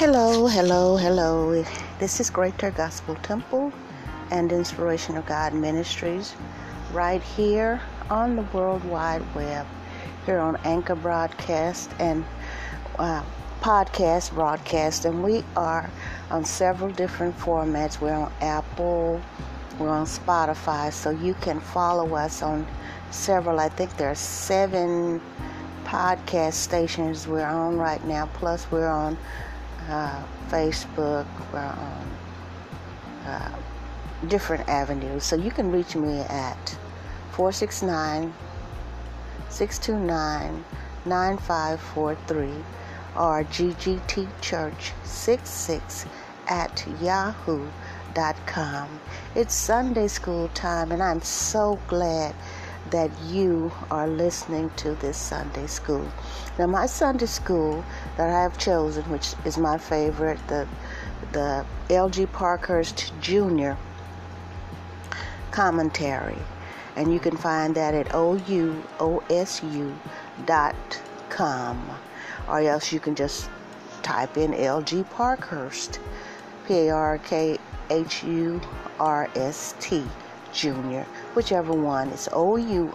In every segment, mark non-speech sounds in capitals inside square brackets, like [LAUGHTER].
Hello, hello, hello. This is Greater Gospel Temple and Inspirational God Ministries right here on the World Wide Web, here on Anchor Broadcast and uh, Podcast Broadcast. And we are on several different formats. We're on Apple, we're on Spotify, so you can follow us on several, I think there are seven podcast stations we're on right now, plus we're on uh, Facebook, on uh, different avenues. So you can reach me at 469 629 9543 or ggtchurch66 at yahoo.com. It's Sunday school time, and I'm so glad that you are listening to this Sunday school. Now, my Sunday school that I have chosen, which is my favorite, the the L.G. Parkhurst Jr. commentary, and you can find that at ouosu.com, or else you can just type in L.G. Parkhurst, P-A-R-K-H-U-R-S-T Jr., whichever one. It's ouosu.com.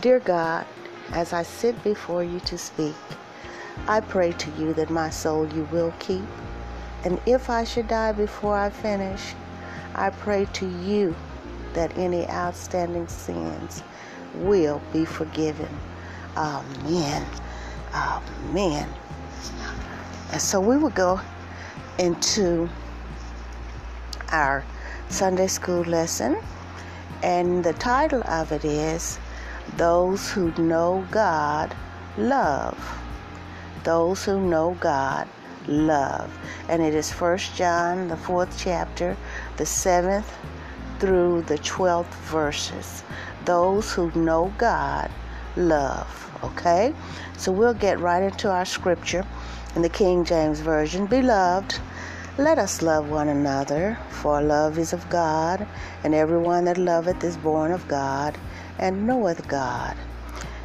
Dear God, as I sit before you to speak, I pray to you that my soul you will keep. And if I should die before I finish, I pray to you that any outstanding sins will be forgiven. Amen. Amen. And so we will go into our Sunday school lesson, and the title of it is Those Who Know God Love. Those Who Know God Love. And it is First John, the fourth chapter, the seventh through the twelfth verses. Those who know God love. Okay? So we'll get right into our scripture in the King James Version. Beloved, let us love one another, for love is of God, and everyone that loveth is born of God, and knoweth God.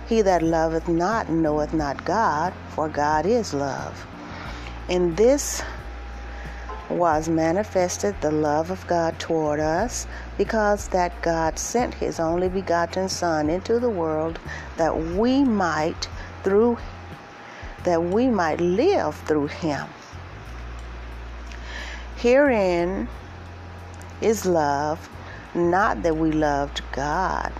He that loveth not knoweth not God, for God is love. In this was manifested the love of God toward us, because that God sent his only begotten Son into the world that we might through that we might live through him. Herein is love, not that we loved God,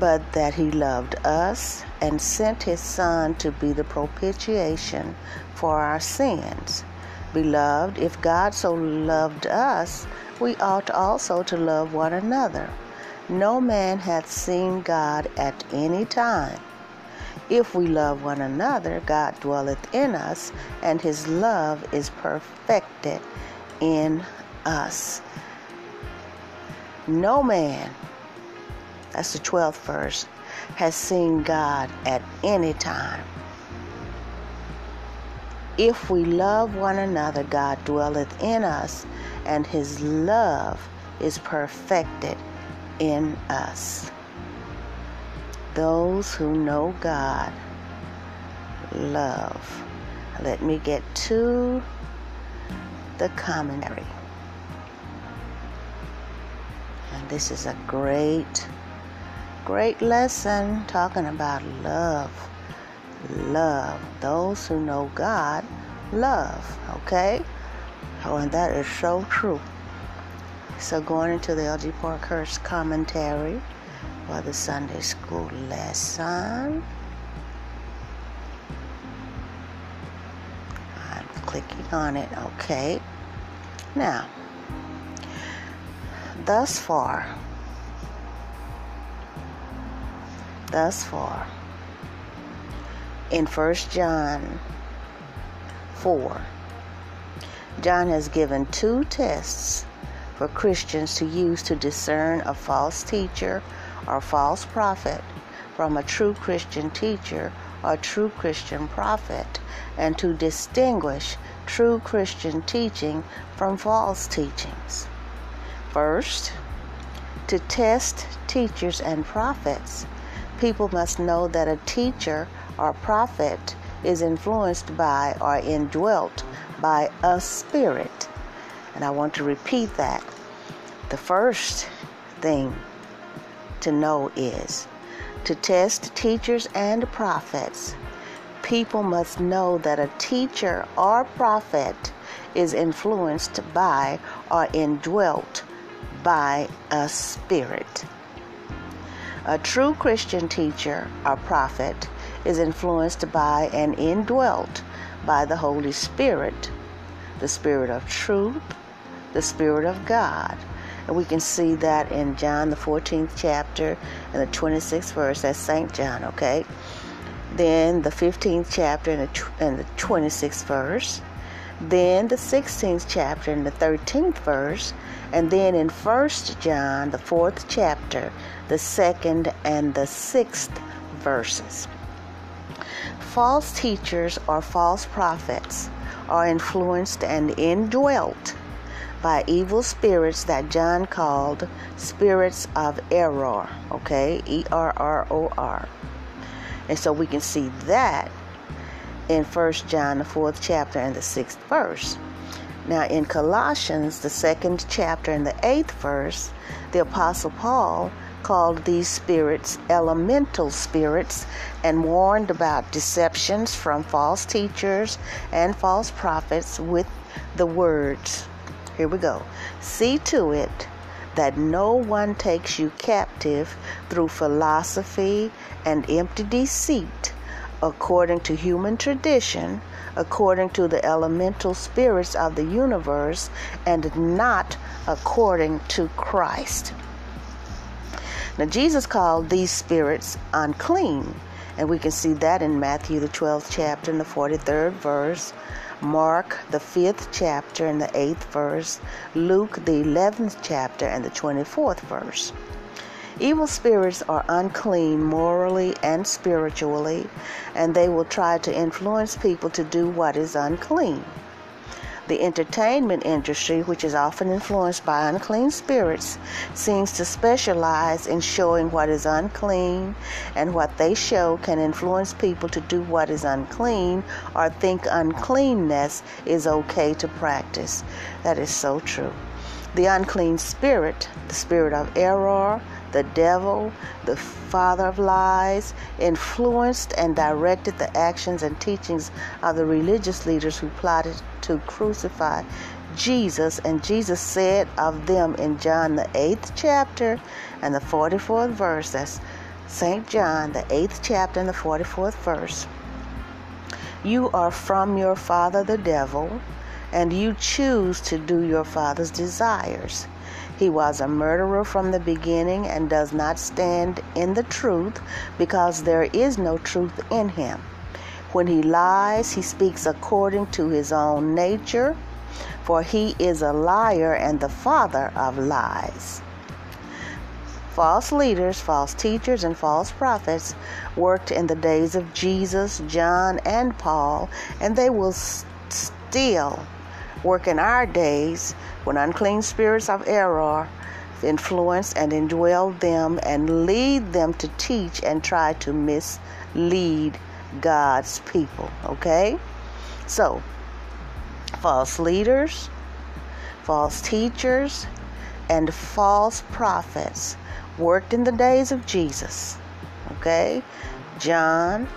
but that He loved us and sent His Son to be the propitiation for our sins. Beloved, if God so loved us, we ought also to love one another. No man hath seen God at any time. If we love one another, God dwelleth in us, and his love is perfected in us. No man, that's the 12th verse, has seen God at any time. If we love one another, God dwelleth in us, and his love is perfected in us those who know God love. Let me get to the commentary. And this is a great, great lesson talking about love. Love. Those who know God love. Okay? Oh, and that is so true. So going into the L.G. Parkhurst commentary for the Sunday school lesson. I'm clicking on it, okay. Now, thus far, thus far, in 1 John 4, John has given two tests for Christians to use to discern a false teacher or false prophet from a true Christian teacher or true Christian prophet, and to distinguish true Christian teaching from false teachings. First, to test teachers and prophets, people must know that a teacher or prophet is influenced by or indwelt by a spirit. And I want to repeat that. The first thing to know is to test teachers and prophets. People must know that a teacher or prophet is influenced by or indwelt by a spirit. A true Christian teacher or prophet is influenced by and indwelt by the Holy Spirit, the Spirit of truth, the Spirit of God. And we can see that in John, the 14th chapter, and the 26th verse. That's St. John, okay? Then the 15th chapter and the, and the 26th verse. Then the 16th chapter and the 13th verse. And then in 1st John, the 4th chapter, the 2nd and the 6th verses. False teachers or false prophets are influenced and indwelt by evil spirits that John called spirits of error. Okay, E R R O R. And so we can see that in First John, the fourth chapter and the sixth verse. Now, in Colossians, the second chapter and the eighth verse, the Apostle Paul called these spirits elemental spirits and warned about deceptions from false teachers and false prophets with the words here we go. See to it that no one takes you captive through philosophy and empty deceit, according to human tradition, according to the elemental spirits of the universe, and not according to Christ. Now, Jesus called these spirits unclean, and we can see that in Matthew, the 12th chapter, and the 43rd verse. Mark, the fifth chapter and the eighth verse, Luke, the eleventh chapter and the 24th verse. Evil spirits are unclean morally and spiritually, and they will try to influence people to do what is unclean. The entertainment industry, which is often influenced by unclean spirits, seems to specialize in showing what is unclean, and what they show can influence people to do what is unclean or think uncleanness is okay to practice. That is so true. The unclean spirit, the spirit of error, the devil, the father of lies, influenced and directed the actions and teachings of the religious leaders who plotted to crucify Jesus. And Jesus said of them in John, the 8th chapter and the 44th verse, that's St. John, the 8th chapter and the 44th verse. You are from your father, the devil, and you choose to do your father's desires. He was a murderer from the beginning and does not stand in the truth because there is no truth in him. When he lies, he speaks according to his own nature, for he is a liar and the father of lies. False leaders, false teachers, and false prophets worked in the days of Jesus, John, and Paul, and they will still work in our days when unclean spirits of error influence and indwell them and lead them to teach and try to mislead God's people. Okay? So, false leaders, false teachers, and false prophets worked in the days of Jesus. Okay? John,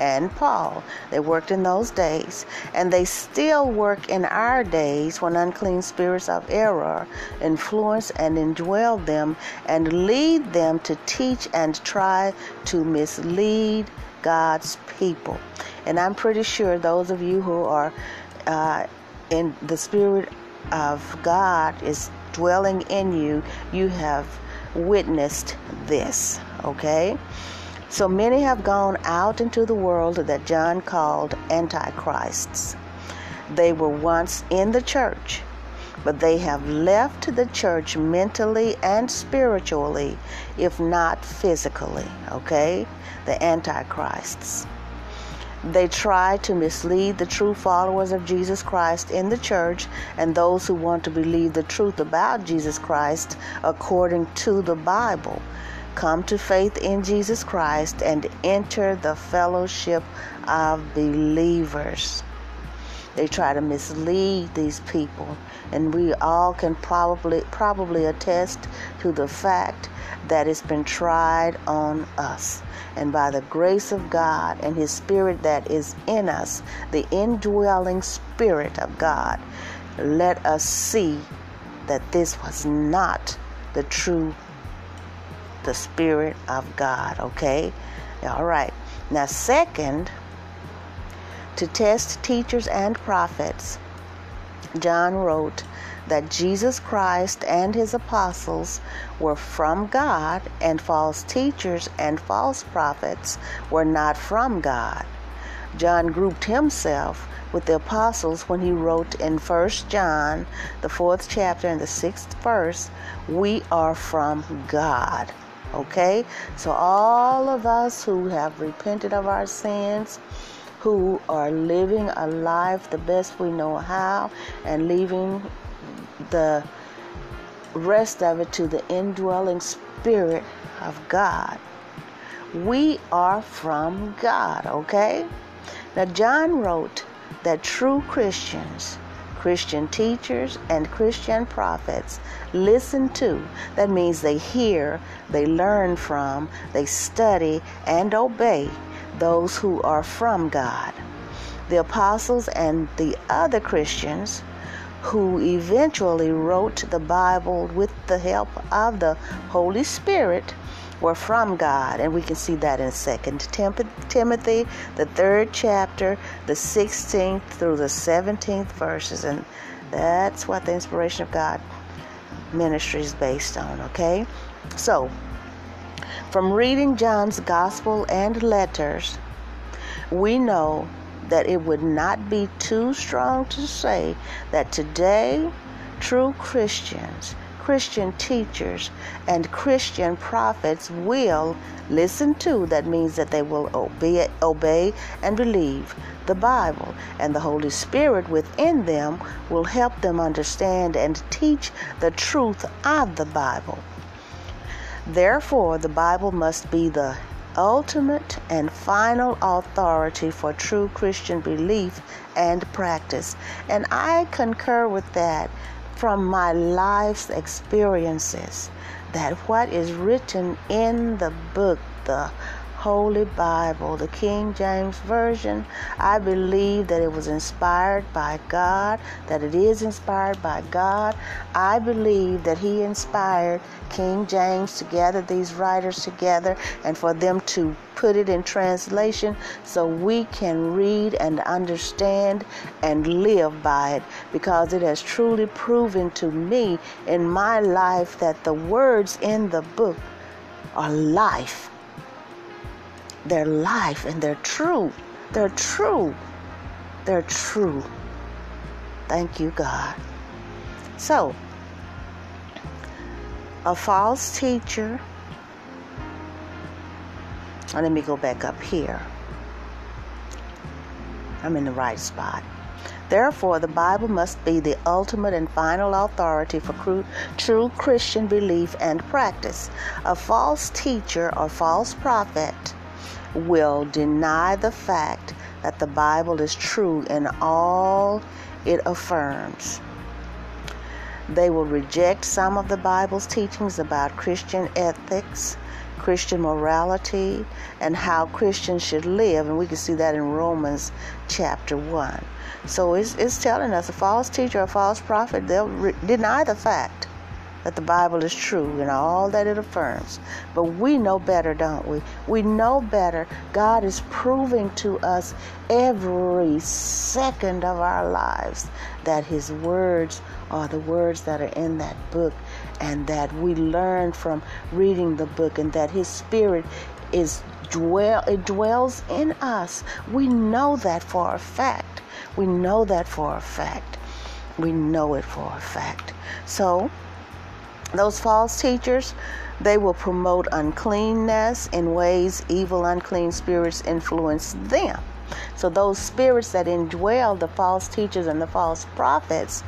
and Paul. They worked in those days, and they still work in our days when unclean spirits of error influence and indwell them and lead them to teach and try to mislead God's people. And I'm pretty sure those of you who are uh, in the Spirit of God is dwelling in you, you have witnessed this, okay? So many have gone out into the world that John called antichrists. They were once in the church, but they have left the church mentally and spiritually, if not physically, okay? The antichrists. They try to mislead the true followers of Jesus Christ in the church and those who want to believe the truth about Jesus Christ according to the Bible come to faith in Jesus Christ and enter the fellowship of believers. They try to mislead these people, and we all can probably probably attest to the fact that it's been tried on us. And by the grace of God and His Spirit that is in us, the indwelling Spirit of God, let us see that this was not the true the spirit of God, okay? All right. Now second, to test teachers and prophets, John wrote that Jesus Christ and his apostles were from God and false teachers and false prophets were not from God. John grouped himself with the apostles when he wrote in 1 John, the fourth chapter and the sixth verse, We are from God. Okay? So, all of us who have repented of our sins, who are living a life the best we know how, and leaving the rest of it to the indwelling Spirit of God. We are from God, okay? Now, John wrote that true Christians, Christian teachers, and Christian prophets listen to. That means they hear, they learn from, they study, and obey those who are from God. The apostles and the other Christians who eventually wrote the Bible with the help of the Holy Spirit were from God, and we can see that in Second Timothy, the third chapter, the 16th through the 17th verses, and that's what the inspiration of God ministry is based on. Okay, so from reading John's Gospel and letters, we know that it would not be too strong to say that today true Christians Christian teachers and Christian prophets will listen to. That means that they will obey, obey and believe the Bible, and the Holy Spirit within them will help them understand and teach the truth of the Bible. Therefore, the Bible must be the ultimate and final authority for true Christian belief and practice. And I concur with that from my life's experiences that what is written in the book, the Holy Bible, the King James Version. I believe that it was inspired by God, that it is inspired by God. I believe that He inspired King James to gather these writers together and for them to put it in translation so we can read and understand and live by it because it has truly proven to me in my life that the words in the book are life their life and they're true. They're true. They're true. Thank you, God. So, a false teacher, let me go back up here. I'm in the right spot. Therefore, the Bible must be the ultimate and final authority for true Christian belief and practice. A false teacher or false prophet will deny the fact that the Bible is true in all it affirms. They will reject some of the Bible's teachings about Christian ethics, Christian morality, and how Christians should live. And we can see that in Romans chapter 1. So it's, it's telling us a false teacher, a false prophet, they'll re- deny the fact that the Bible is true and all that it affirms. But we know better, don't we? We know better. God is proving to us every second of our lives that His words are the words that are in that book and that we learn from reading the book and that His Spirit is dwell it dwells in us. We know that for a fact. We know that for a fact. We know it for a fact. So those false teachers, they will promote uncleanness in ways evil, unclean spirits influence them. So, those spirits that indwell the false teachers and the false prophets,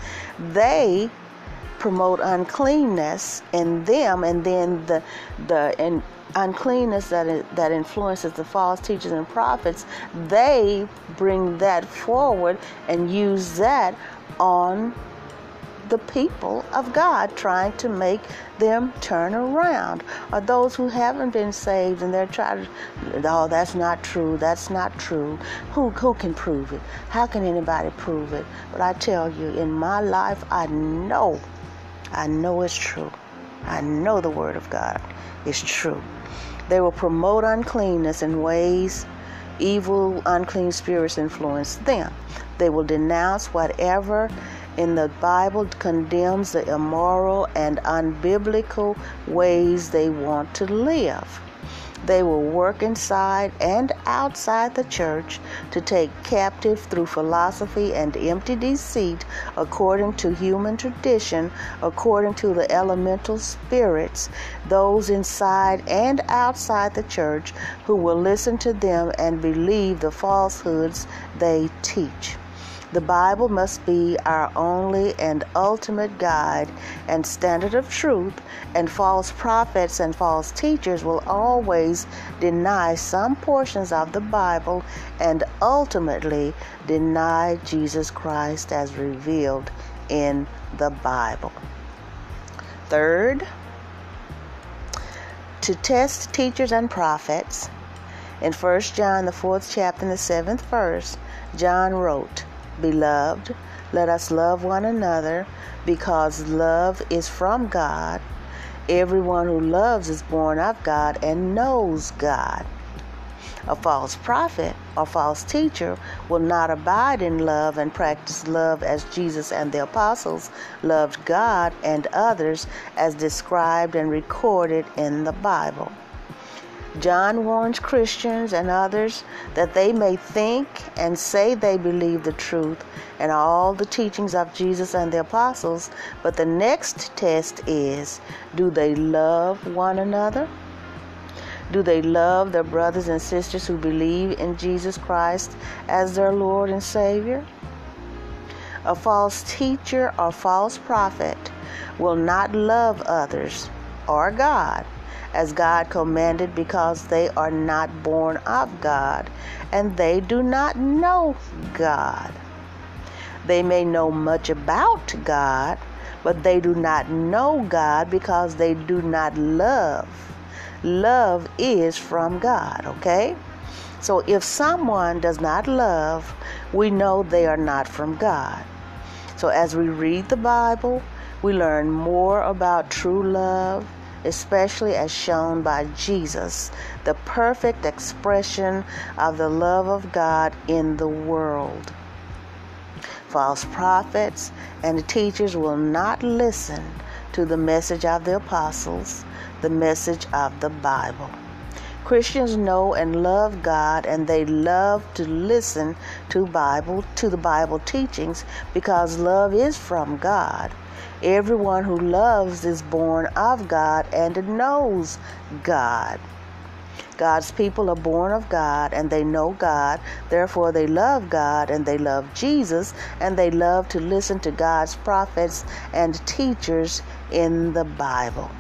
they promote uncleanness in them, and then the the and uncleanness that that influences the false teachers and prophets, they bring that forward and use that on the people of God, trying to make them turn around. Or those who haven't been saved and they're trying to, oh, that's not true, that's not true. Who, who can prove it? How can anybody prove it? But I tell you, in my life, I know, I know it's true. I know the Word of God is true. They will promote uncleanness in ways evil, unclean spirits influence them. They will denounce whatever in the Bible condemns the immoral and unbiblical ways they want to live. They will work inside and outside the church to take captive through philosophy and empty deceit, according to human tradition, according to the elemental spirits, those inside and outside the church who will listen to them and believe the falsehoods they teach. The Bible must be our only and ultimate guide and standard of truth, and false prophets and false teachers will always deny some portions of the Bible and ultimately deny Jesus Christ as revealed in the Bible. Third, to test teachers and prophets. In 1 John, the fourth chapter, and the seventh verse, John wrote, Beloved, let us love one another because love is from God. Everyone who loves is born of God and knows God. A false prophet or false teacher will not abide in love and practice love as Jesus and the apostles loved God and others as described and recorded in the Bible. John warns Christians and others that they may think and say they believe the truth and all the teachings of Jesus and the apostles, but the next test is do they love one another? Do they love their brothers and sisters who believe in Jesus Christ as their Lord and Savior? A false teacher or false prophet will not love others or God as God commanded because they are not born of God and they do not know God. They may know much about God, but they do not know God because they do not love. Love is from God, okay? So if someone does not love, we know they are not from God. So as we read the Bible, we learn more about true love especially as shown by Jesus, the perfect expression of the love of God in the world. False prophets and teachers will not listen to the message of the apostles, the message of the Bible. Christians know and love God and they love to listen to Bible to the Bible teachings because love is from God Everyone who loves is born of God and knows God. God's people are born of God and they know God. Therefore, they love God and they love Jesus and they love to listen to God's prophets and teachers in the Bible.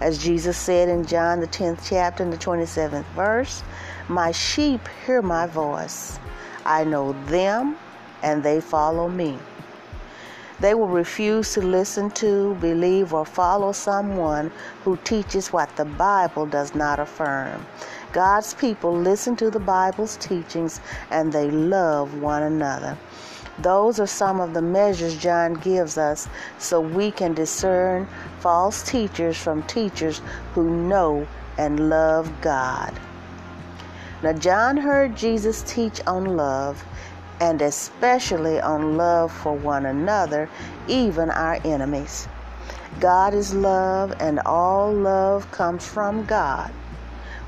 As Jesus said in John, the 10th chapter, and the 27th verse, My sheep hear my voice. I know them and they follow me. They will refuse to listen to, believe, or follow someone who teaches what the Bible does not affirm. God's people listen to the Bible's teachings and they love one another. Those are some of the measures John gives us so we can discern false teachers from teachers who know and love God. Now, John heard Jesus teach on love and especially on love for one another, even our enemies. God is love, and all love comes from God.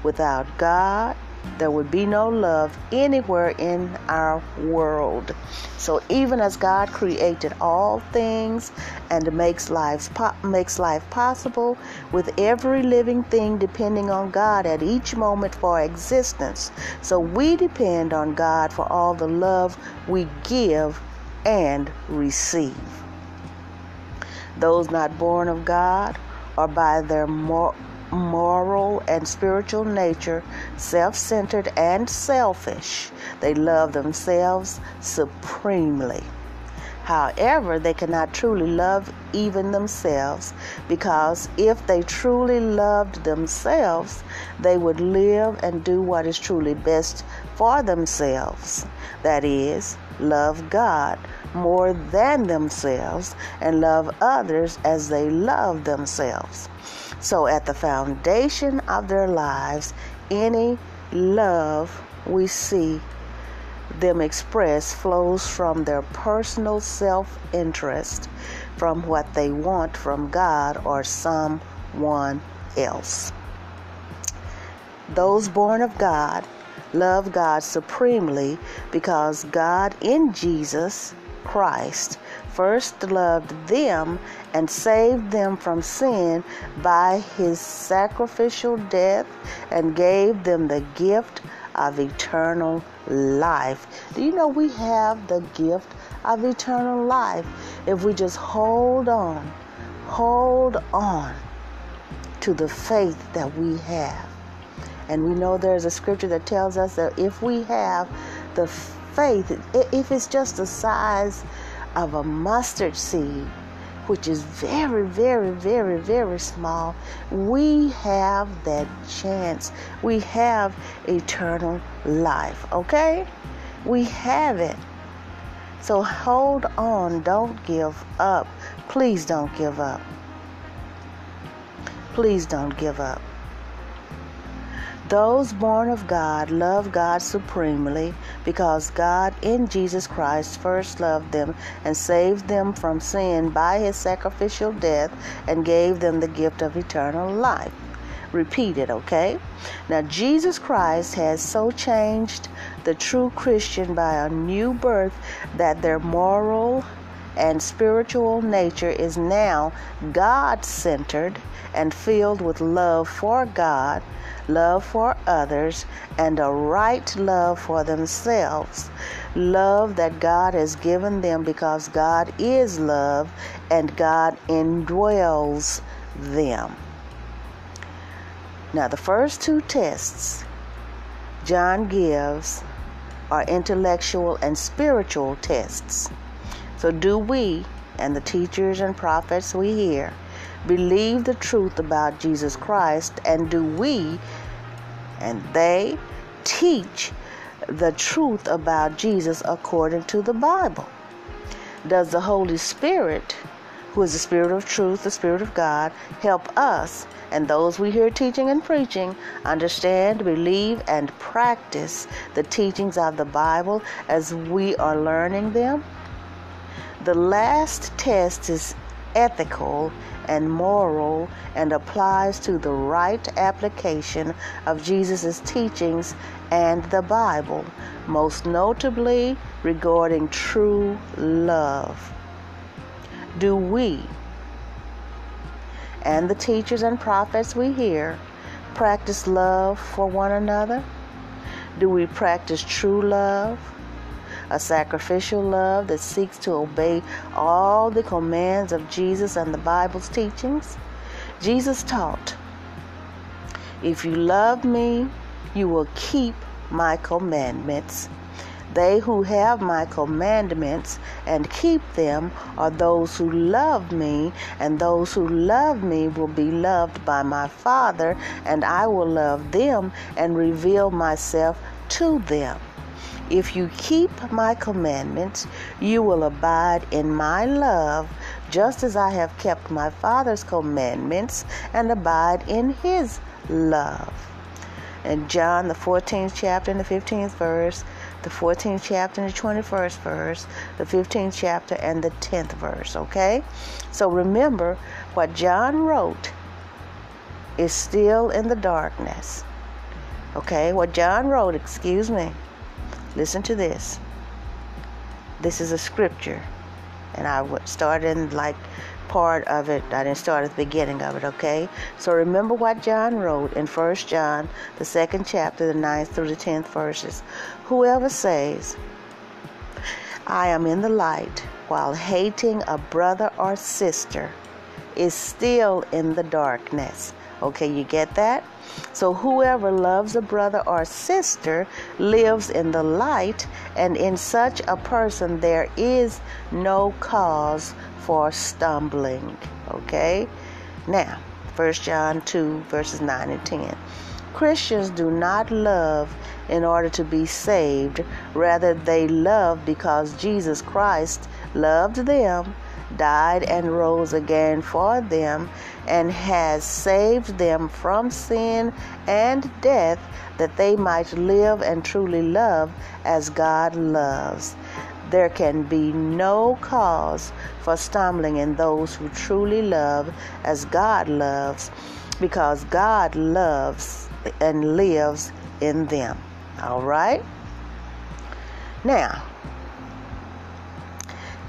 Without God, there would be no love anywhere in our world. So even as God created all things and makes life makes life possible with every living thing depending on God at each moment for existence. So we depend on God for all the love we give and receive. Those not born of God are by their moral and spiritual nature self centered and selfish. They love themselves supremely. However, they cannot truly love even themselves because if they truly loved themselves, they would live and do what is truly best for themselves. That is, love God more than themselves and love others as they love themselves. So, at the foundation of their lives, any love we see them express flows from their personal self interest, from what they want from God or someone else. Those born of God love God supremely because God in Jesus Christ first loved them and saved them from sin by his sacrificial death and gave them the gift of eternal life. Do you know we have the gift of eternal life if we just hold on, hold on to the faith that we have? And we know there's a scripture that tells us that if we have the faith, if it's just the size of a mustard seed, which is very, very, very, very small, we have that chance. We have eternal life, okay? We have it. So hold on. Don't give up. Please don't give up. Please don't give up. Those born of God love God supremely because God in Jesus Christ first loved them and saved them from sin by his sacrificial death and gave them the gift of eternal life. Repeat it, okay? Now, Jesus Christ has so changed the true Christian by a new birth that their moral and spiritual nature is now God centered and filled with love for God love for others, and a right love for themselves. Love that God has given them because God is love and God indwells them. Now, the first two tests John gives are intellectual and spiritual tests. So, do we and the teachers and prophets we hear believe the truth about Jesus Christ? And do we and they teach the truth about Jesus according to the Bible? Does the Holy Spirit, who is the Spirit of truth, the Spirit of God, help us and those we hear teaching and preaching understand, believe, and practice the teachings of the Bible as we are learning them? The last test is ethical and moral and applies to the right application of Jesus' teachings and the Bible, most notably regarding true love. Do we and the teachers and prophets we hear practice love for one another? Do we practice true love? A sacrificial love that seeks to obey all the commands of Jesus and the Bible's teachings. Jesus taught, If you love me, you will keep my commandments. They who have my commandments and keep them are those who love me, and those who love me will be loved by my Father, and I will love them and reveal myself to them. If you keep my commandments, you will abide in my love, just as I have kept my Father's commandments and abide in his love. And John, the 14th chapter and the 15th verse, the 14th chapter and the 21st verse, the 15th chapter and the 10th verse, okay? So remember, what John wrote is still in the darkness. Okay, what John wrote, excuse me, Listen to this. This is a scripture, and I started in like part of it. I didn't start at the beginning of it, okay? So remember what John wrote in First John, the second chapter, the ninth through the tenth verses. Whoever says, I am in the light while hating a brother or sister is still in the darkness. Okay, you get that? So whoever loves a brother or sister lives in the light, and in such a person there is no cause for stumbling. Okay? Now, 1 John 2, verses 9 and 10. Christians do not love in order to be saved. Rather, they love because Jesus Christ loved them, died and rose again for them, and has saved them from sin and death that they might live and truly love as God loves. There can be no cause for stumbling in those who truly love as God loves because God loves and lives in them. All right? Now,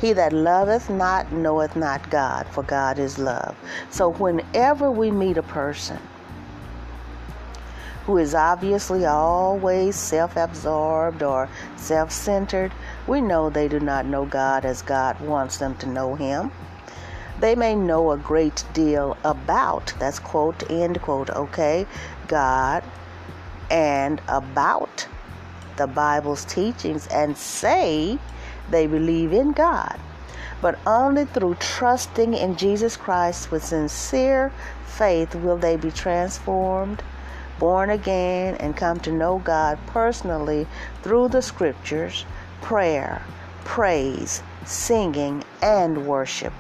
he that loveth not knoweth not God, for God is love. So whenever we meet a person who is obviously always self absorbed or self centered, we know they do not know God as God wants them to know Him. They may know a great deal about, that's quote, end quote, okay, God and about the Bible's teachings and say they believe in God, but only through trusting in Jesus Christ with sincere faith will they be transformed, born again, and come to know God personally through the scriptures, prayer, praise, singing, and worship.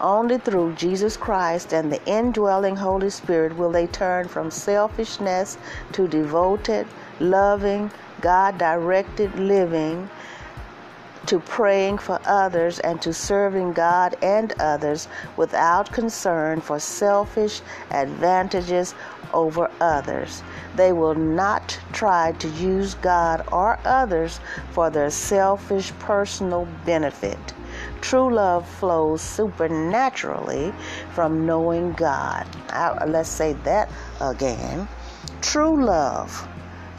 Only through Jesus Christ and the indwelling Holy Spirit will they turn from selfishness to devoted, loving, God directed living to praying for others and to serving God and others without concern for selfish advantages over others. They will not try to use God or others for their selfish personal benefit. True love flows supernaturally from knowing God. I, let's say that again. True love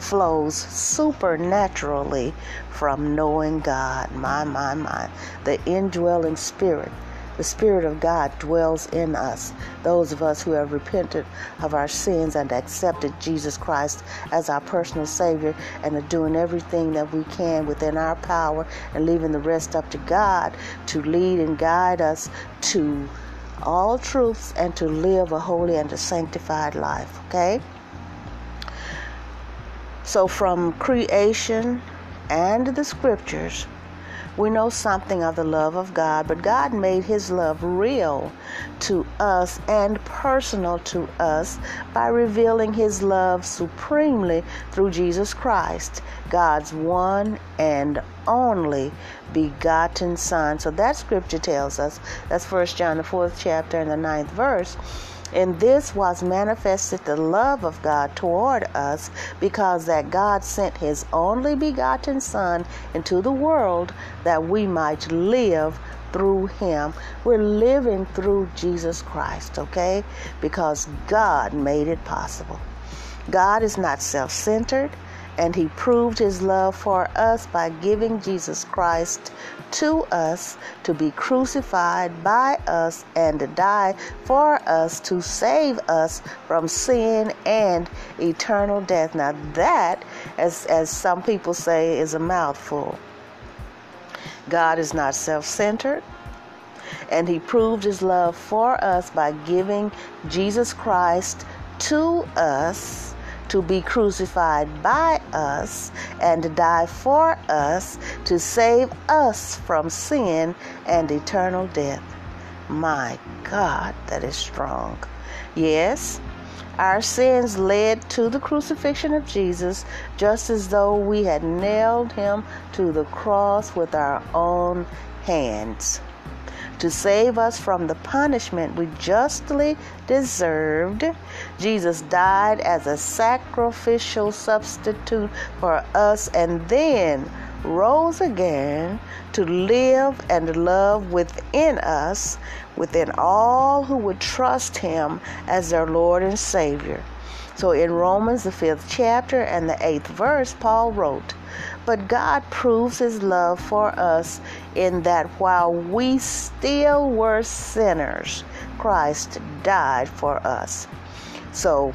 flows supernaturally from knowing God. My, my, my. The indwelling spirit. The Spirit of God dwells in us, those of us who have repented of our sins and accepted Jesus Christ as our personal Savior and are doing everything that we can within our power and leaving the rest up to God to lead and guide us to all truths and to live a holy and a sanctified life. Okay? So, from creation and the scriptures, we know something of the love of God, but God made His love real to us and personal to us by revealing His love supremely through Jesus Christ, God's one and only begotten Son. So that scripture tells us that's First John, the fourth chapter, and the ninth verse in this was manifested the love of God toward us, because that God sent his only begotten Son into the world that we might live through him. We're living through Jesus Christ, okay? Because God made it possible. God is not self centered and he proved his love for us by giving Jesus Christ to us to be crucified by us and to die for us to save us from sin and eternal death. Now that, as, as some people say, is a mouthful. God is not self-centered and he proved his love for us by giving Jesus Christ to us to be crucified by us and die for us to save us from sin and eternal death. My God, that is strong. Yes, our sins led to the crucifixion of Jesus just as though we had nailed him to the cross with our own hands to save us from the punishment we justly deserved. Jesus died as a sacrificial substitute for us and then rose again to live and love within us, within all who would trust him as their Lord and Savior. So in Romans, the fifth chapter and the eighth verse, Paul wrote, But God proves his love for us in that while we still were sinners, Christ died for us. So,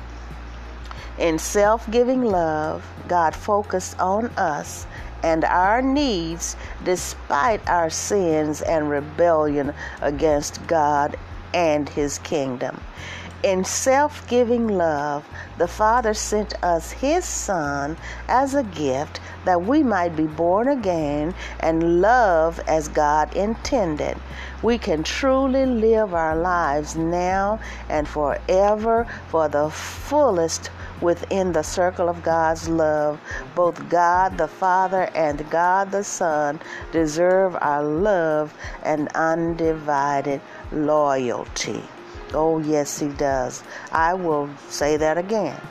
in self giving love, God focused on us and our needs despite our sins and rebellion against God and His kingdom. In self giving love, the Father sent us His Son as a gift that we might be born again and love as God intended. We can truly live our lives now and forever for the fullest within the circle of God's love. Both God the Father and God the Son deserve our love and undivided loyalty. Oh, yes, He does. I will say that again.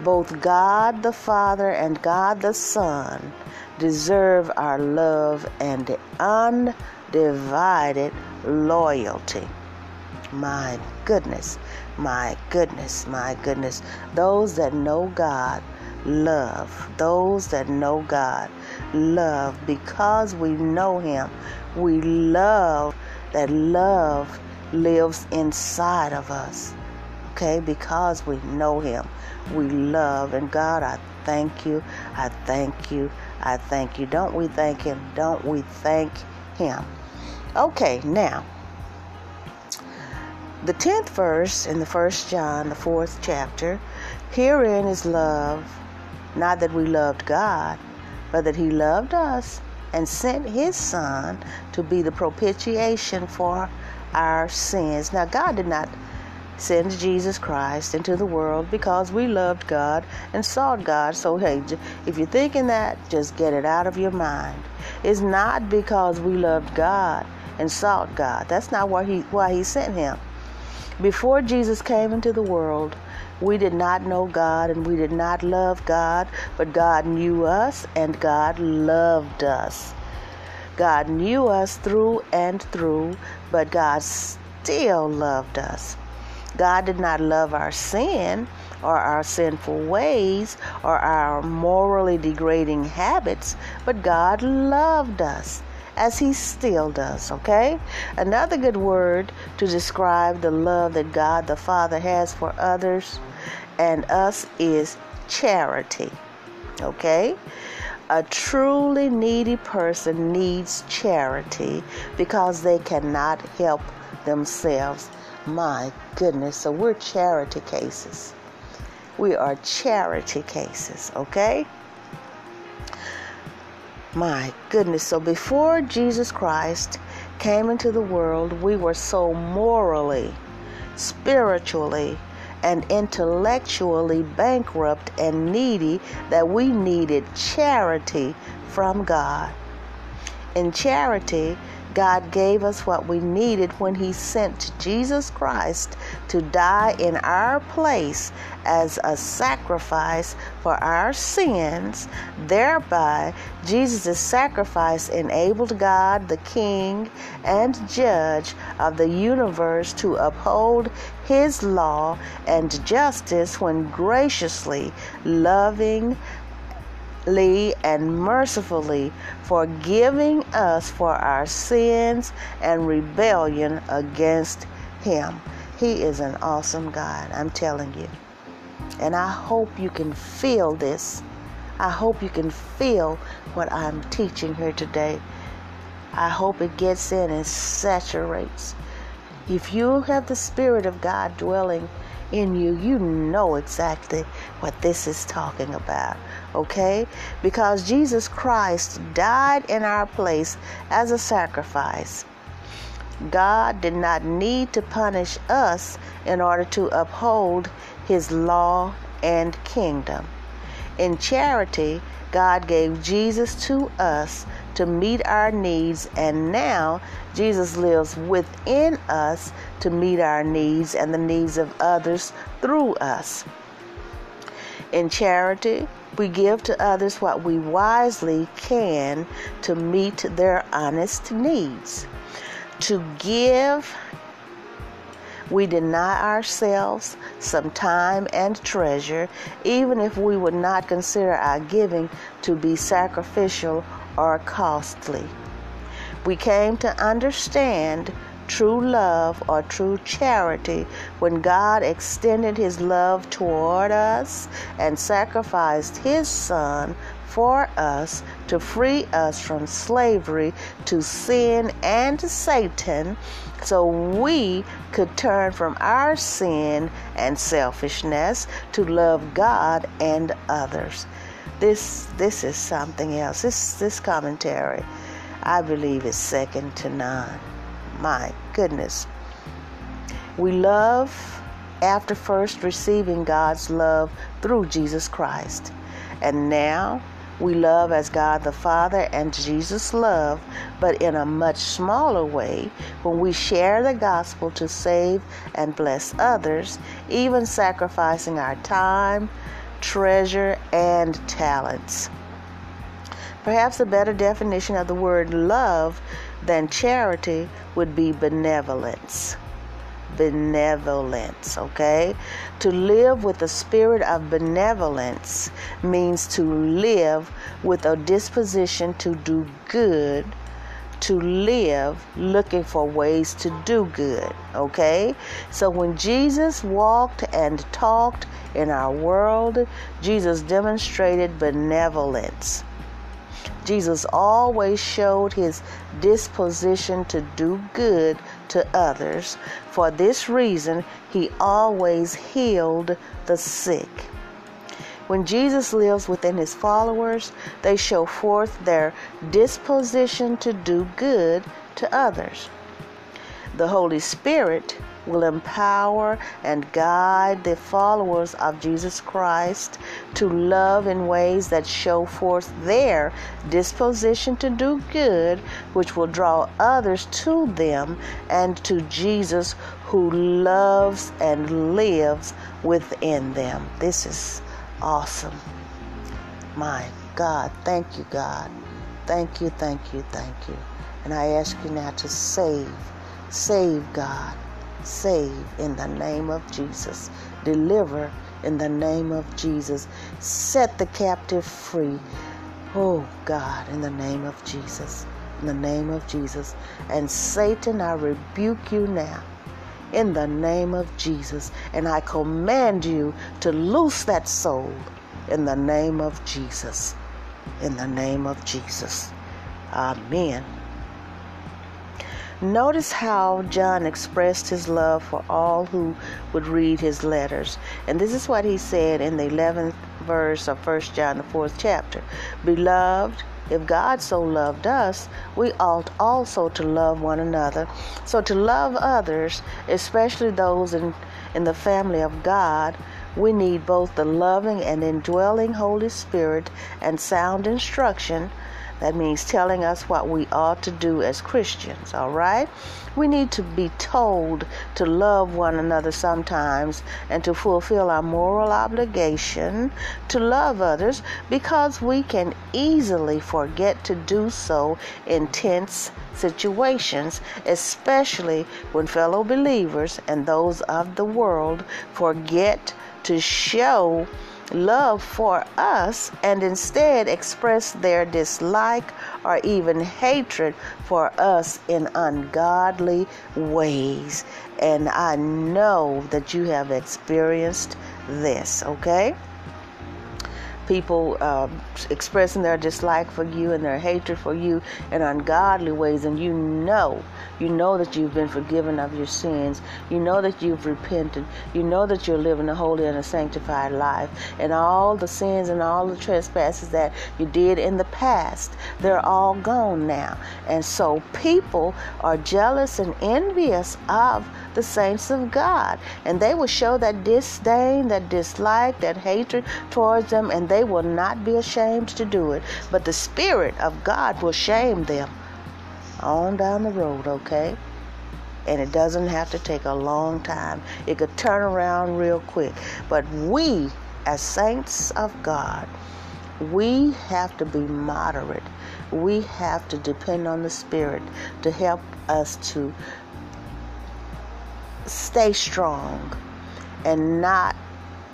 Both God the Father and God the Son deserve our love and undivided loyalty. My goodness. My goodness, my goodness. Those that know God love. Those that know God love because we know Him. We love that love lives inside of us. Okay, because we know Him. We love. And God, I thank you. I thank you. I thank you. Don't we thank Him? Don't we thank Him? Okay, now the 10th verse in the first John, the fourth chapter, herein is love, not that we loved God, but that He loved us and sent His Son to be the propitiation for our sins. Now, God did not send Jesus Christ into the world because we loved God and sought God. So, hey, if you're thinking that, just get it out of your mind. It's not because we loved God and sought God. That's not why He why He sent Him. Before Jesus came into the world, we did not know God and we did not love God, but God knew us and God loved us. God knew us through and through, but God still loved us. God did not love our sin or our sinful ways or our morally degrading habits, but God loved us as he still does, okay? Another good word to describe the love that God the Father has for others and us is charity, okay? A truly needy person needs charity because they cannot help themselves. My goodness, so we're charity cases. We are charity cases, okay? My goodness. So before Jesus Christ came into the world, we were so morally, spiritually, and intellectually bankrupt and needy that we needed charity from God. In charity, God gave us what we needed when He sent Jesus Christ to die in our place as a sacrifice for our sins. Thereby, Jesus' sacrifice enabled God, the King and Judge of the universe, to uphold His law and justice when graciously loving and mercifully forgiving us for our sins and rebellion against Him. He is an awesome God, I'm telling you. And I hope you can feel this. I hope you can feel what I'm teaching here today. I hope it gets in and saturates. If you have the Spirit of God dwelling in you, you know exactly what this is talking about okay? Because Jesus Christ died in our place as a sacrifice. God did not need to punish us in order to uphold his law and kingdom. In charity, God gave Jesus to us to meet our needs, and now Jesus lives within us to meet our needs and the needs of others through us. In charity, we give to others what we wisely can to meet their honest needs. To give We deny ourselves some time and treasure, even if we would not consider our giving to be sacrificial or costly. We came to understand true love or true charity when God extended his love toward us and sacrificed his son for us to free us from slavery to sin and Satan so we could turn from our sin and selfishness to love God and others. This this is something else. This this commentary I believe is second to none. My goodness. We love after first receiving God's love through Jesus Christ. And now we love as God the Father and Jesus love, but in a much smaller way when we share the gospel to save and bless others, even sacrificing our time, treasure, and talents. Perhaps a better definition of the word love than charity would be benevolence. Benevolence, okay? To live with a spirit of benevolence means to live with a disposition to do good, to live looking for ways to do good, okay? So when Jesus walked and talked in our world, Jesus demonstrated benevolence Jesus always showed his disposition to do good to others. For this reason, he always healed the sick. When Jesus lives within his followers, they show forth their disposition to do good to others. The Holy Spirit will empower and guide the followers of Jesus Christ to love in ways that show forth their disposition to do good, which will draw others to them and to Jesus who loves and lives within them. This is awesome. My God, thank you, God. Thank you, thank you, thank you. And I ask you now to save Save, God. Save in the name of Jesus. Deliver in the name of Jesus. Set the captive free. Oh, God, in the name of Jesus. In the name of Jesus. And Satan, I rebuke you now in the name of Jesus. And I command you to loose that soul in the name of Jesus. In the name of Jesus. Amen. Notice how John expressed his love for all who would read his letters. And this is what he said in the 11th verse of 1 John, the 4th chapter. Beloved, if God so loved us, we ought also to love one another. So to love others, especially those in, in the family of God, we need both the loving and indwelling Holy Spirit and sound instruction that means telling us what we ought to do as Christians, all right? We need to be told to love one another sometimes and to fulfill our moral obligation to love others because we can easily forget to do so in tense situations, especially when fellow believers and those of the world forget to show love for us and instead express their dislike or even hatred for us in ungodly ways. And I know that you have experienced this, okay? People uh, expressing their dislike for you and their hatred for you in ungodly ways, and you know, you know that you've been forgiven of your sins, you know that you've repented, you know that you're living a holy and a sanctified life, and all the sins and all the trespasses that you did in the past, they're all gone now. And so people are jealous and envious of the saints of God. And they will show that disdain, that dislike, that hatred towards them, and they will not be ashamed to do it. But the Spirit of God will shame them on down the road, okay? And it doesn't have to take a long time. It could turn around real quick. But we, as saints of God, we have to be moderate. We have to depend on the Spirit to help us to stay strong and not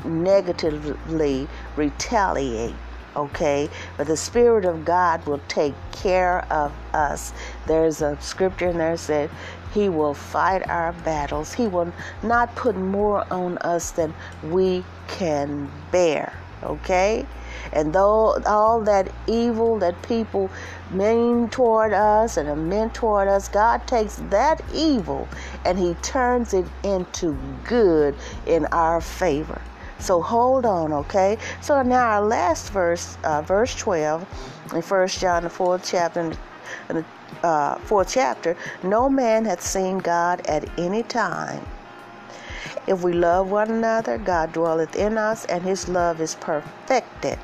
negatively retaliate okay? But the spirit of god will take care of us. There's a scripture in there that said he will fight our battles. He will not put more on us than we can bear okay? And though all that evil that people mean toward us and are meant toward us, God takes that evil and He turns it into good in our favor. So hold on, okay? So now our last verse, uh, verse 12, in First John the fourth chapter, the uh, fourth chapter, no man hath seen God at any time. If we love one another, God dwelleth in us, and His love is perfected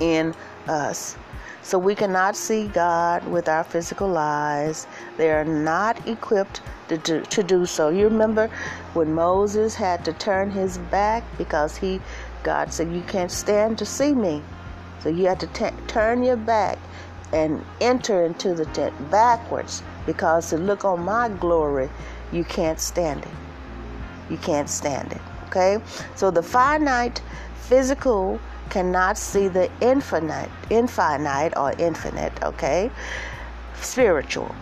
in us. So we cannot see God with our physical eyes. They are not equipped to do, to do so. You remember when Moses had to turn his back because he, God said, you can't stand to see me. So you had to t- turn your back and enter into the tent backwards because to look on my glory, you can't stand it. You can't stand it. Okay? So the finite physical cannot see the infinite, infinite or infinite, okay? Spiritual.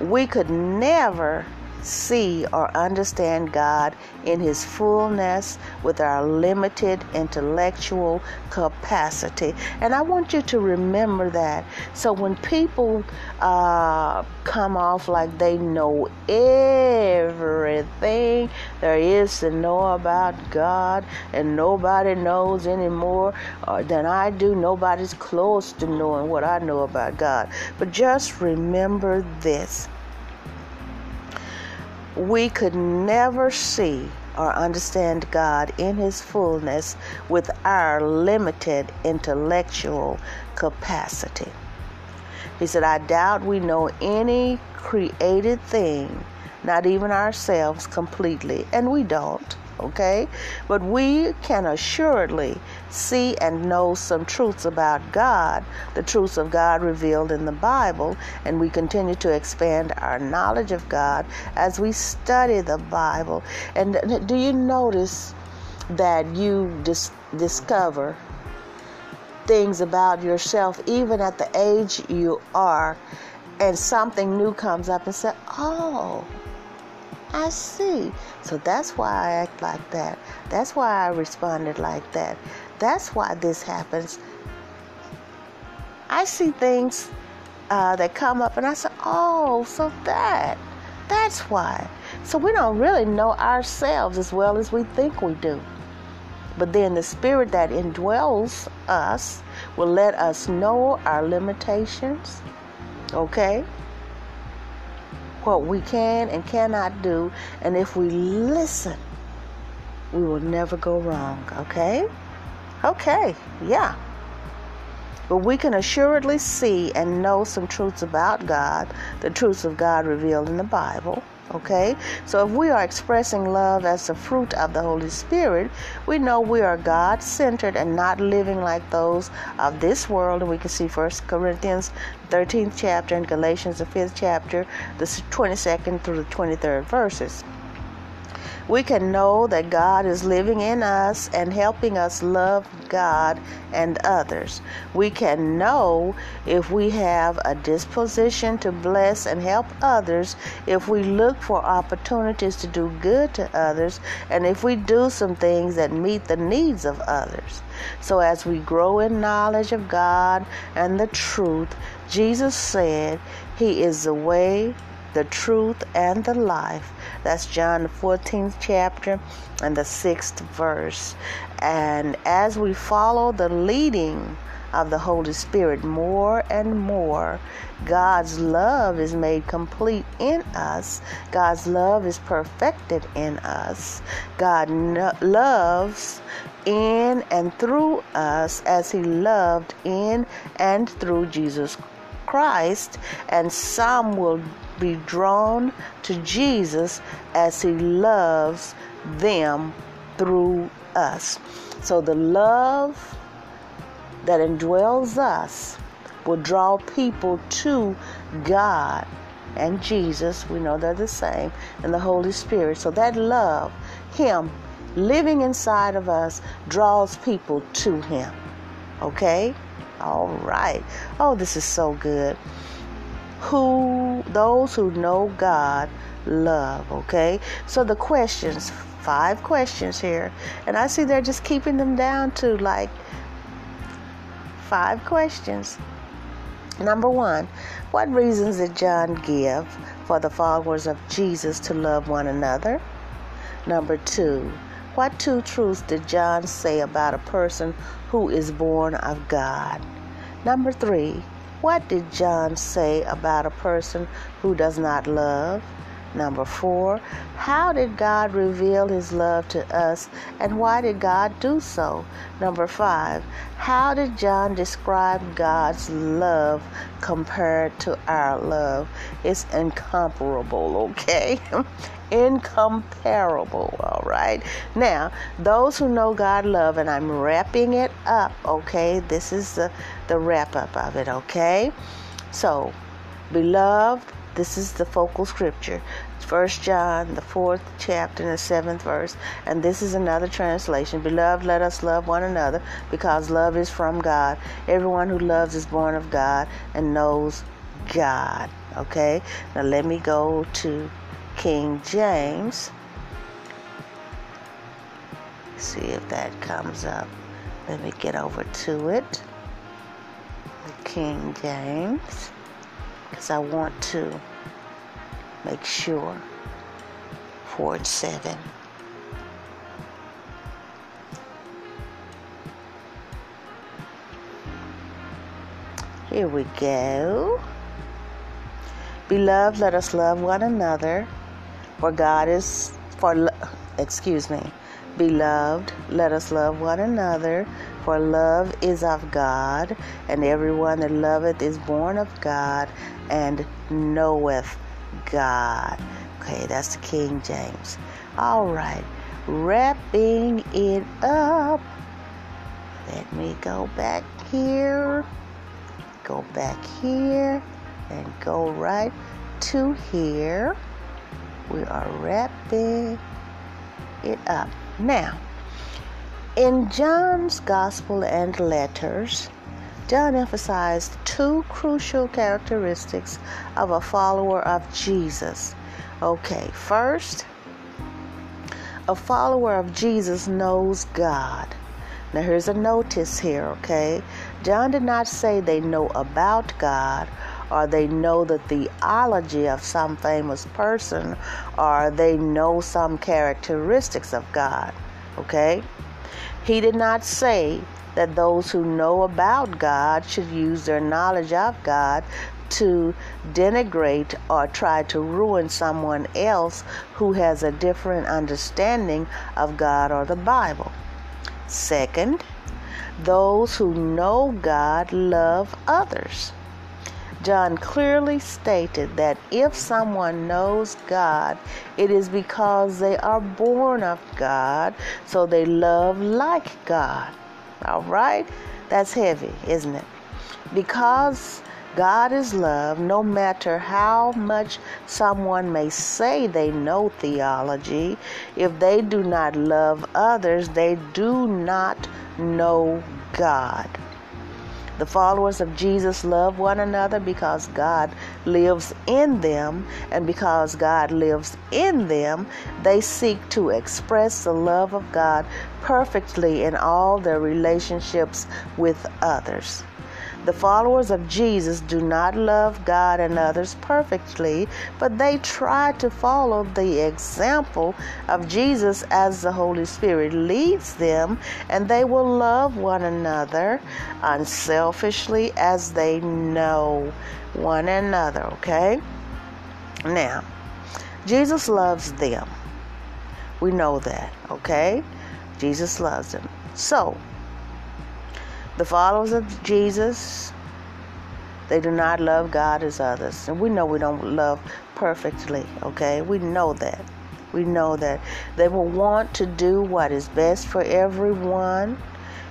We could never see or understand God in His fullness with our limited intellectual capacity. And I want you to remember that. So when people uh, come off like they know everything there is to know about God, and nobody knows anymore uh, than I do, nobody's close to knowing what I know about God. But just remember this we could never see or understand God in His fullness with our limited intellectual capacity. He said, I doubt we know any created thing, not even ourselves completely, and we don't okay? But we can assuredly see and know some truths about God, the truths of God revealed in the Bible, and we continue to expand our knowledge of God as we study the Bible. And do you notice that you dis- discover things about yourself even at the age you are? And something new comes up and say, "Oh, I see. So that's why I act like that. That's why I responded like that. That's why this happens. I see things uh, that come up and I say, oh, so that, that's why. So we don't really know ourselves as well as we think we do. But then the spirit that indwells us will let us know our limitations, okay? what we can and cannot do. And if we listen, we will never go wrong. Okay? Okay, yeah. But we can assuredly see and know some truths about God, the truths of God revealed in the Bible. Okay? So if we are expressing love as the fruit of the Holy Spirit, we know we are God centered and not living like those of this world. And we can see 1 Corinthians 13th chapter and Galatians the 5th chapter, the 22nd through the 23rd verses we can know that God is living in us and helping us love God and others. We can know if we have a disposition to bless and help others, if we look for opportunities to do good to others, and if we do some things that meet the needs of others. So, as we grow in knowledge of God and the truth, Jesus said, He is the way, the truth, and the life. That's John the 14th chapter and the 6th verse. And as we follow the leading of the Holy Spirit more and more, God's love is made complete in us. God's love is perfected in us. God no- loves in and through us as He loved in and through Jesus Christ, and some will be drawn to Jesus as He loves them through us. So the love that indwells us will draw people to God and Jesus, we know they're the same, and the Holy Spirit. So that love, Him living inside of us, draws people to Him. Okay? All right. Oh, this is so good. Who, those who know God, love. Okay? So the questions, five questions here, and I see they're just keeping them down to like five questions. Number one, what reasons did John give for the followers of Jesus to love one another? Number two, what two truths did John say about a person who is born of God? Number three, what did John say about a person who does not love? Number four, how did God reveal his love to us and why did God do so? Number five, how did John describe God's love compared to our love? It's incomparable, okay? [LAUGHS] incomparable, all right? Now, those who know God love, and I'm wrapping it up, okay? This is the, the wrap up of it, okay? So, beloved, this is the focal scripture. First John, the fourth chapter, and the seventh verse. And this is another translation. Beloved, let us love one another, because love is from God. Everyone who loves is born of God and knows God. Okay? Now let me go to King James. See if that comes up. Let me get over to it. The King James because I want to make sure. Four and seven. Here we go. Beloved, let us love one another, for God is for excuse me. Beloved, let us love one another, for love is of God, and everyone that loveth is born of God and knoweth God. Okay, that's the King James. All right, wrapping it up. Let me go back here, go back here, and go right to here. We are wrapping it up. Now, in John's Gospel and letters, John emphasized two crucial characteristics of a follower of Jesus. Okay, first, a follower of Jesus knows God. Now, here's a notice here, okay? John did not say they know about God or they know the theology of some famous person or they know some characteristics of God, okay? He did not say that those who know about God should use their knowledge of God to denigrate or try to ruin someone else who has a different understanding of God or the Bible. Second, those who know God love others. John clearly stated that if someone knows God, it is because they are born of God, so they love like God. All right? That's heavy, isn't it? Because God is love, no matter how much someone may say they know theology, if they do not love others, they do not know God. The followers of Jesus love one another because God lives in them, and because God lives in them, they seek to express the love of God perfectly in all their relationships with others. The followers of Jesus do not love God and others perfectly, but they try to follow the example of Jesus as the Holy Spirit leads them, and they will love one another unselfishly as they know one another, okay? Now, Jesus loves them. We know that, okay? Jesus loves them. So, the followers of Jesus, they do not love God as others. And we know we don't love perfectly, okay? We know that. We know that. They will want to do what is best for everyone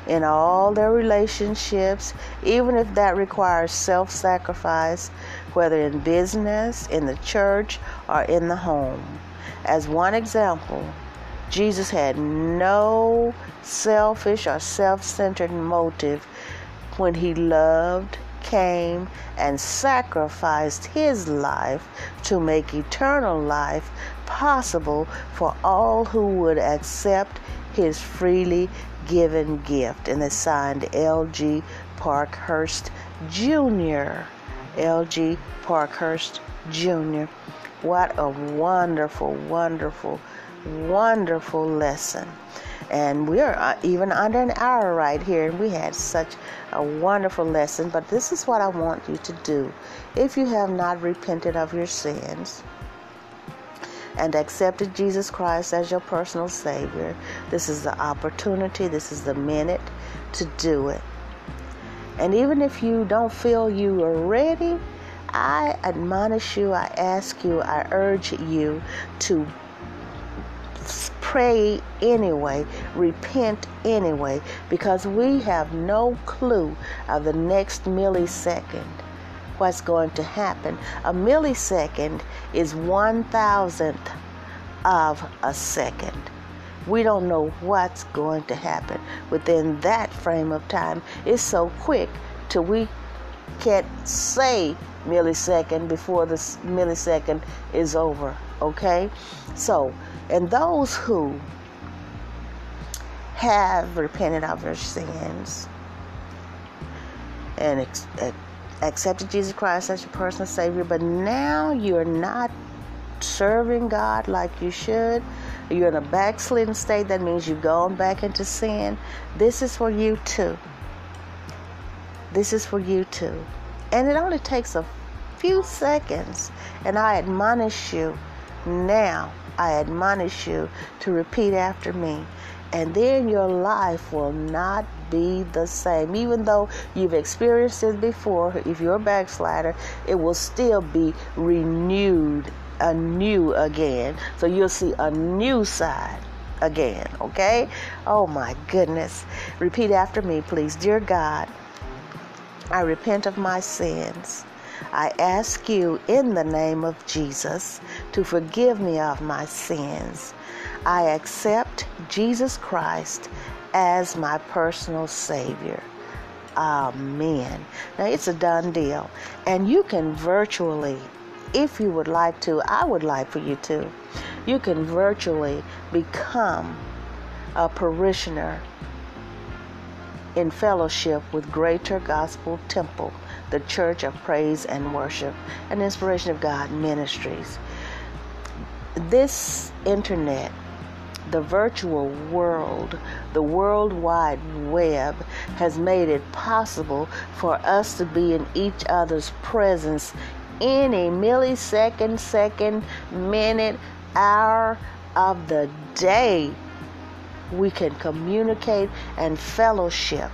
in all their relationships, even if that requires self sacrifice, whether in business, in the church, or in the home. As one example, Jesus had no selfish or self centered motive when he loved, came, and sacrificed his life to make eternal life possible for all who would accept his freely given gift. And it's signed L.G. Parkhurst Jr. L.G. Parkhurst Jr. What a wonderful, wonderful, wonderful lesson. And we're uh, even under an hour right here, and we had such a wonderful lesson. But this is what I want you to do. If you have not repented of your sins, and accepted Jesus Christ as your personal Savior, this is the opportunity, this is the minute to do it. And even if you don't feel you are ready, I admonish you, I ask you, I urge you to pray anyway, repent anyway, because we have no clue of the next millisecond what's going to happen. A millisecond is one thousandth of a second. We don't know what's going to happen within that frame of time. It's so quick till we can't say millisecond before the millisecond is over. Okay? So, and those who have repented of their sins and ex- accepted Jesus Christ as your personal Savior, but now you're not serving God like you should, you're in a backslidden state, that means you've gone back into sin. This is for you too. This is for you too. And it only takes a few seconds, and I admonish you now, I admonish you to repeat after me and then your life will not be the same. Even though you've experienced it before, if you're a backslider, it will still be renewed anew again. So you'll see a new side again, okay? Oh my goodness. Repeat after me, please. Dear God, I repent of my sins. I ask you in the name of Jesus to forgive me of my sins. I accept Jesus Christ as my personal Savior. Amen. Now it's a done deal. And you can virtually, if you would like to, I would like for you to, you can virtually become a parishioner in fellowship with Greater Gospel Temple, the Church of Praise and Worship, and Inspiration of God Ministries. This internet the virtual world, the World Wide Web, has made it possible for us to be in each other's presence any millisecond, second, minute, hour of the day. We can communicate and fellowship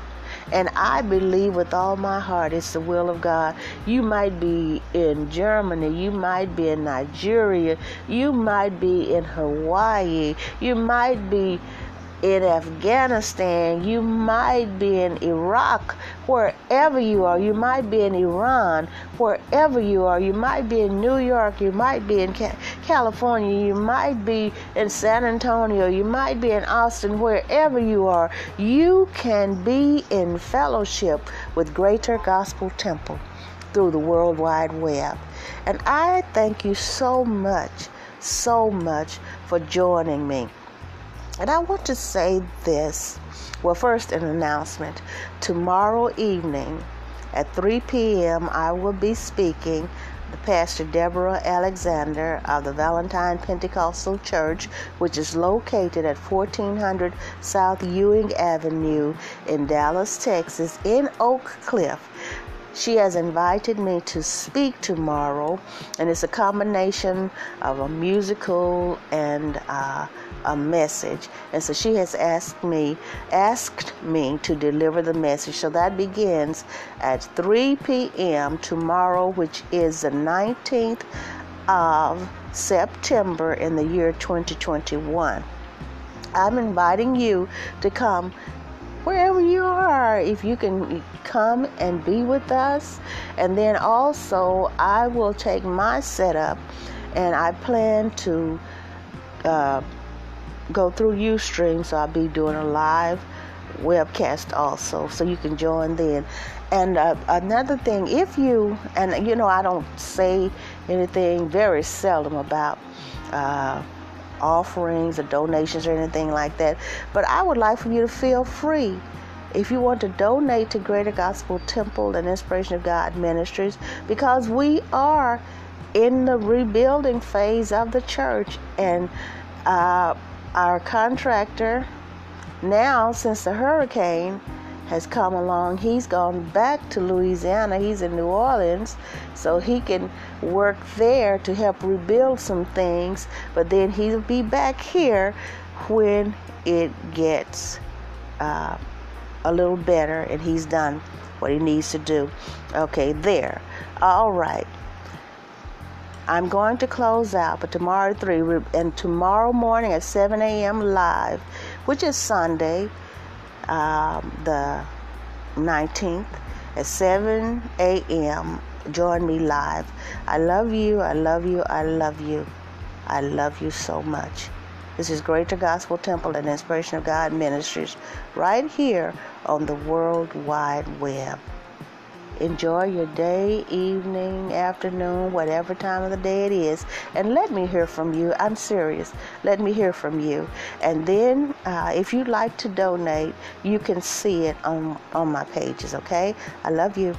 and I believe with all my heart it's the will of God. You might be in Germany, you might be in Nigeria, you might be in Hawaii, you might be in Afghanistan, you might be in Iraq, wherever you are, you might be in Iran, wherever you are, you might be in New York, you might be in California, you might be in San Antonio, you might be in Austin, wherever you are, you can be in fellowship with Greater Gospel Temple through the World Wide Web. And I thank you so much, so much for joining me. And I want to say this. Well, first, an announcement. Tomorrow evening at 3 p.m., I will be speaking. The Pastor Deborah Alexander of the Valentine Pentecostal Church, which is located at 1400 South Ewing Avenue in Dallas, Texas, in Oak Cliff. She has invited me to speak tomorrow, and it's a combination of a musical and uh, a message. And so she has asked me, asked me to deliver the message. So that begins at 3 p.m. tomorrow, which is the 19th of September in the year 2021. I'm inviting you to come wherever you are, if you can come and be with us. And then also, I will take my setup and I plan to uh, go through Ustream, so I'll be doing a live webcast also, so you can join then. And uh, another thing, if you, and you know, I don't say anything very seldom about uh, offerings or donations or anything like that, but I would like for you to feel free. If you want to donate to Greater Gospel Temple and Inspiration of God Ministries, because we are in the rebuilding phase of the church, and uh, our contractor now, since the hurricane has come along, he's gone back to Louisiana. He's in New Orleans, so he can work there to help rebuild some things. But then he'll be back here when it gets uh, a little better and he's done what he needs to do. Okay, there. All right. I'm going to close out, but tomorrow at 3 and tomorrow morning at 7 a.m. live, which is Sunday, um, the 19th at 7 a.m. Join me live. I love you. I love you. I love you. I love you so much. This is Greater Gospel Temple and Inspiration of God Ministries right here on the World Wide Web. Enjoy your day, evening, afternoon, whatever time of the day it is, and let me hear from you. I'm serious. Let me hear from you. And then, uh, if you'd like to donate, you can see it on on my pages. Okay? I love you.